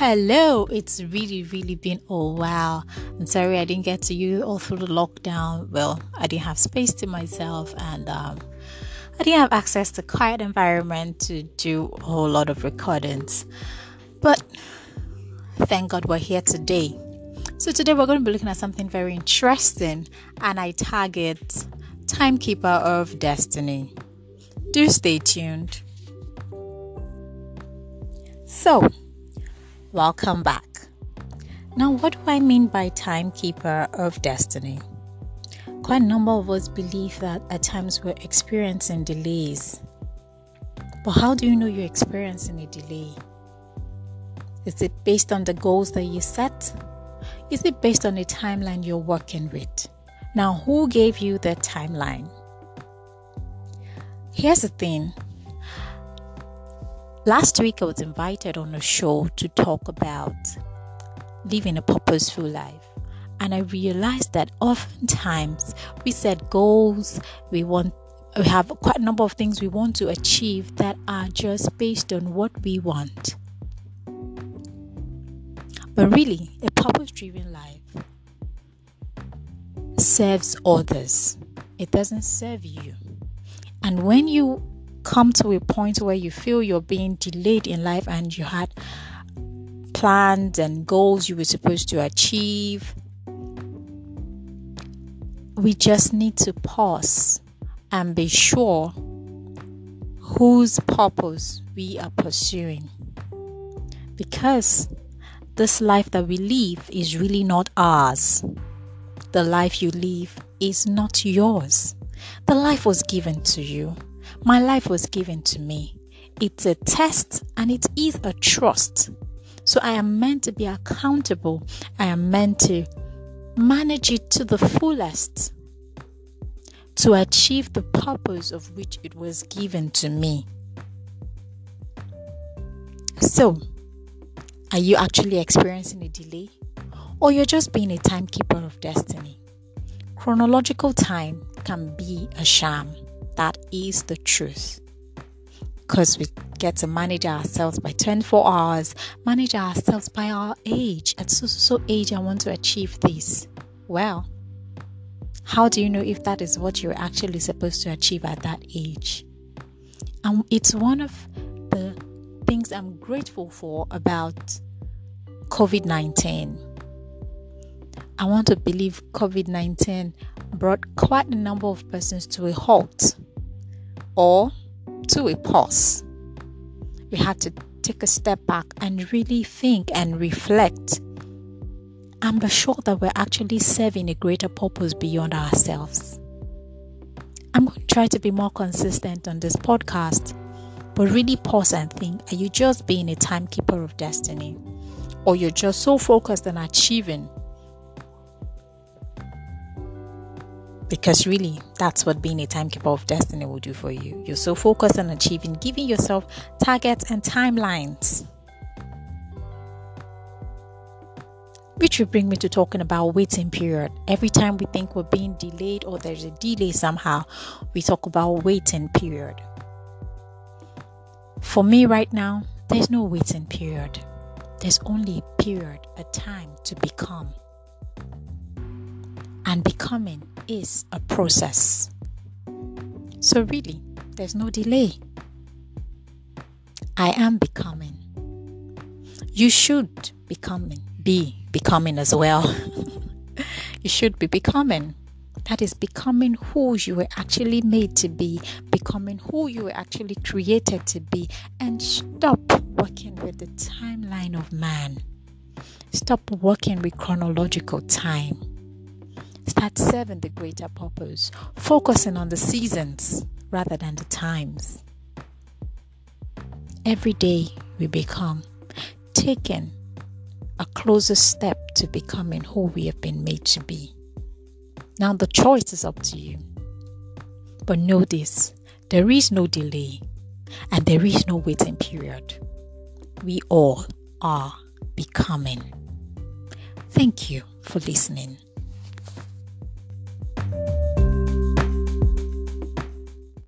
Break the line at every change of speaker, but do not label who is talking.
Hello, it's really, really been a while. I'm sorry I didn't get to you all through the lockdown. Well, I didn't have space to myself and um, I didn't have access to quiet environment to do a whole lot of recordings. But thank God we're here today. So today we're going to be looking at something very interesting and I target Timekeeper of Destiny. Do stay tuned. So, welcome back. Now, what do I mean by timekeeper of destiny? Quite a number of us believe that at times we're experiencing delays. But how do you know you're experiencing a delay? Is it based on the goals that you set? Is it based on the timeline you're working with? Now, who gave you the timeline? Here's the thing Last week, I was invited on a show to talk about living a purposeful life. And I realized that oftentimes we set goals, we want we have quite a number of things we want to achieve that are just based on what we want. But really, a purpose driven life serves others, it doesn't serve you. And when you come to a point where you feel you're being delayed in life and you had plans and goals you were supposed to achieve, we just need to pause and be sure whose purpose we are pursuing. Because this life that we live is really not ours. The life you live is not yours. The life was given to you. My life was given to me. It's a test and it is a trust. So I am meant to be accountable. I am meant to manage it to the fullest to achieve the purpose of which it was given to me. So, are you actually experiencing a delay? Or you're just being a timekeeper of destiny? Chronological time can be a sham. That is the truth. Because we get to manage ourselves by 24 hours, manage ourselves by our age. At so, so, so age, I want to achieve this. Well, how do you know if that is what you're actually supposed to achieve at that age? And it's one of the things I'm grateful for about COVID 19. I want to believe COVID 19 brought quite a number of persons to a halt or to a pause. We had to take a step back and really think and reflect be sure that we're actually serving a greater purpose beyond ourselves. I'm going to try to be more consistent on this podcast, but really pause and think are you just being a timekeeper of destiny? Or you're just so focused on achieving because really that's what being a timekeeper of destiny will do for you. You're so focused on achieving, giving yourself targets and timelines. Which will bring me to talking about waiting period. Every time we think we're being delayed or there's a delay somehow, we talk about waiting period. For me right now, there's no waiting period. There's only a period, a time to become. And becoming is a process. So, really, there's no delay. I am becoming. You should becoming, be becoming as well. you should be becoming. That is becoming who you were actually made to be, becoming who you were actually created to be, and stop working with the timeline of man. Stop working with chronological time Start serving the greater purpose, focusing on the seasons rather than the times. Every day we become taking a closer step to becoming who we have been made to be. Now the choice is up to you. But know this there is no delay and there is no waiting period. We all are becoming. Thank you for listening.